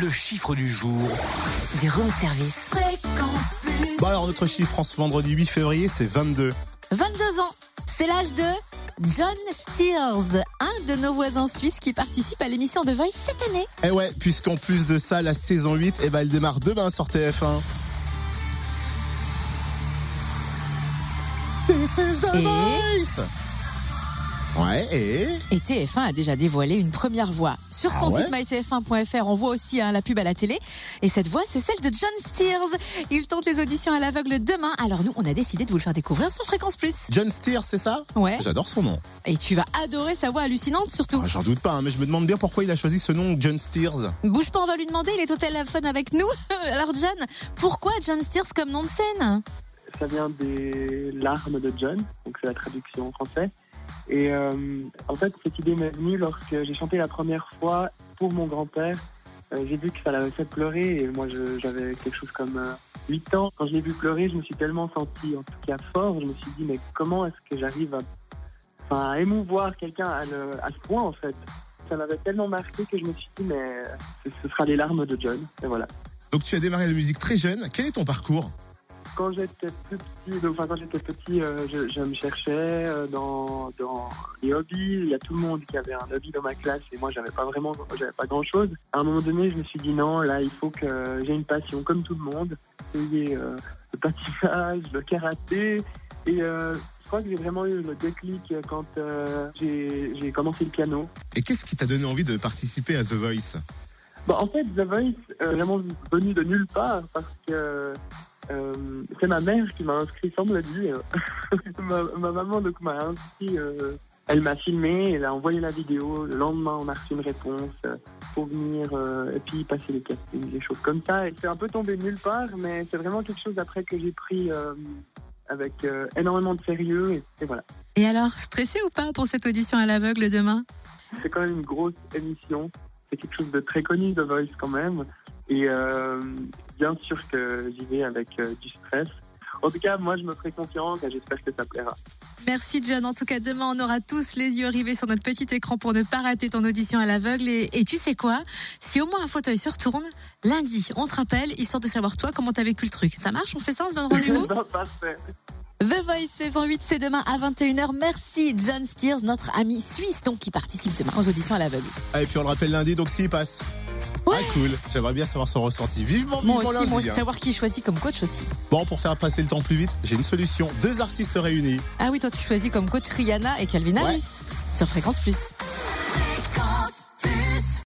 le chiffre du jour. Du room service. Fréquence plus. Bon alors notre chiffre en ce vendredi 8 février c'est 22. 22 ans. C'est l'âge de John Steers, un de nos voisins suisses qui participe à l'émission de Voice cette année. Et ouais, puisqu'en plus de ça, la saison 8, eh ben, elle démarre demain sur TF1. This is the Et voice. Ouais, et Et TF1 a déjà dévoilé une première voix. Sur son Ah ouais site mytf1.fr, on voit aussi hein, la pub à la télé. Et cette voix, c'est celle de John Steers. Il tente les auditions à l'aveugle demain. Alors nous, on a décidé de vous le faire découvrir sur Fréquence Plus. John Steers, c'est ça? Ouais. J'adore son nom. Et tu vas adorer sa voix hallucinante surtout. Ah, J'en doute pas, hein, mais je me demande bien pourquoi il a choisi ce nom, John Steers. Bouge pas, on va lui demander. Il est au téléphone avec nous. Alors John, pourquoi John Steers comme nom de scène? Ça vient des larmes de John, donc c'est la traduction en français. Et euh, en fait, cette idée m'est venue lorsque j'ai chanté la première fois pour mon grand-père. Euh, j'ai vu que ça l'avait fait pleurer et moi j'avais quelque chose comme euh, 8 ans. Quand je l'ai vu pleurer, je me suis tellement senti en tout cas fort. Je me suis dit mais comment est-ce que j'arrive à, à émouvoir quelqu'un à, ce point en fait? Ça m'avait tellement marqué que je me suis dit mais ce, ce sera les larmes de John. Et voilà. Donc tu as démarré la musique très jeune. Quel est ton parcours? Quand j'étais plus petit, donc, enfin quand j'étais petit, euh, je, je me cherchais euh, dans, dans les hobbies. Il y a tout le monde qui avait un hobby dans ma classe et moi j'avais pas vraiment, j'avais pas grand chose. À un moment donné, je me suis dit non, là il faut que j'ai une passion comme tout le monde. Essayer euh, le patinage, le karaté et je crois que j'ai vraiment eu le déclic quand j'ai j'ai commencé le piano. Et qu'est-ce qui t'a donné envie de participer à The Voice? Bon, en fait, The Voice, euh, vraiment venu de nulle part parce que euh, c'est ma mère qui m'a inscrit sans me le dire. ma, ma maman donc m'a inscrit, euh, elle m'a filmé, elle a envoyé la vidéo. Le lendemain, on a reçu une réponse euh, pour venir euh, et puis passer les castings, des choses comme ça. Et c'est un peu tombé de nulle part, mais c'est vraiment quelque chose après que j'ai pris euh, avec euh, énormément de sérieux et, et voilà. Et alors, stressé ou pas pour cette audition à l'aveugle demain? C'est quand même une grosse émission. C'est quelque chose de très connu de Voice quand même. Et euh, bien sûr que j'y vais avec euh, du stress. En tout cas, moi, je me ferai confiance et j'espère que ça plaira. Merci John. En tout cas, demain, on aura tous les yeux rivés sur notre petit écran pour ne pas rater ton audition à l'aveugle. Et, et tu sais quoi? Si au moins un fauteuil se retourne, lundi, on te rappelle, histoire de savoir toi comment t'as vécu le truc. Ça marche? On fait ça? On se donne rendez-vous? Non, parfait. The Voice saison 8, c'est demain à 21h. Merci John Steers, notre ami suisse, donc qui participe demain aux auditions à l'aveugle. Ah, et puis on le rappelle lundi, donc s'il passe. Ouais. Ah cool, j'aimerais bien savoir son ressenti. Vivement, Moi vivement aussi, moi aussi, hein. savoir qui choisit comme coach aussi. Bon, pour faire passer le temps plus vite, j'ai une solution. Deux artistes réunis. Ah oui, toi tu choisis comme coach Rihanna et Calvin Ouais. Harris sur Fréquence Plus.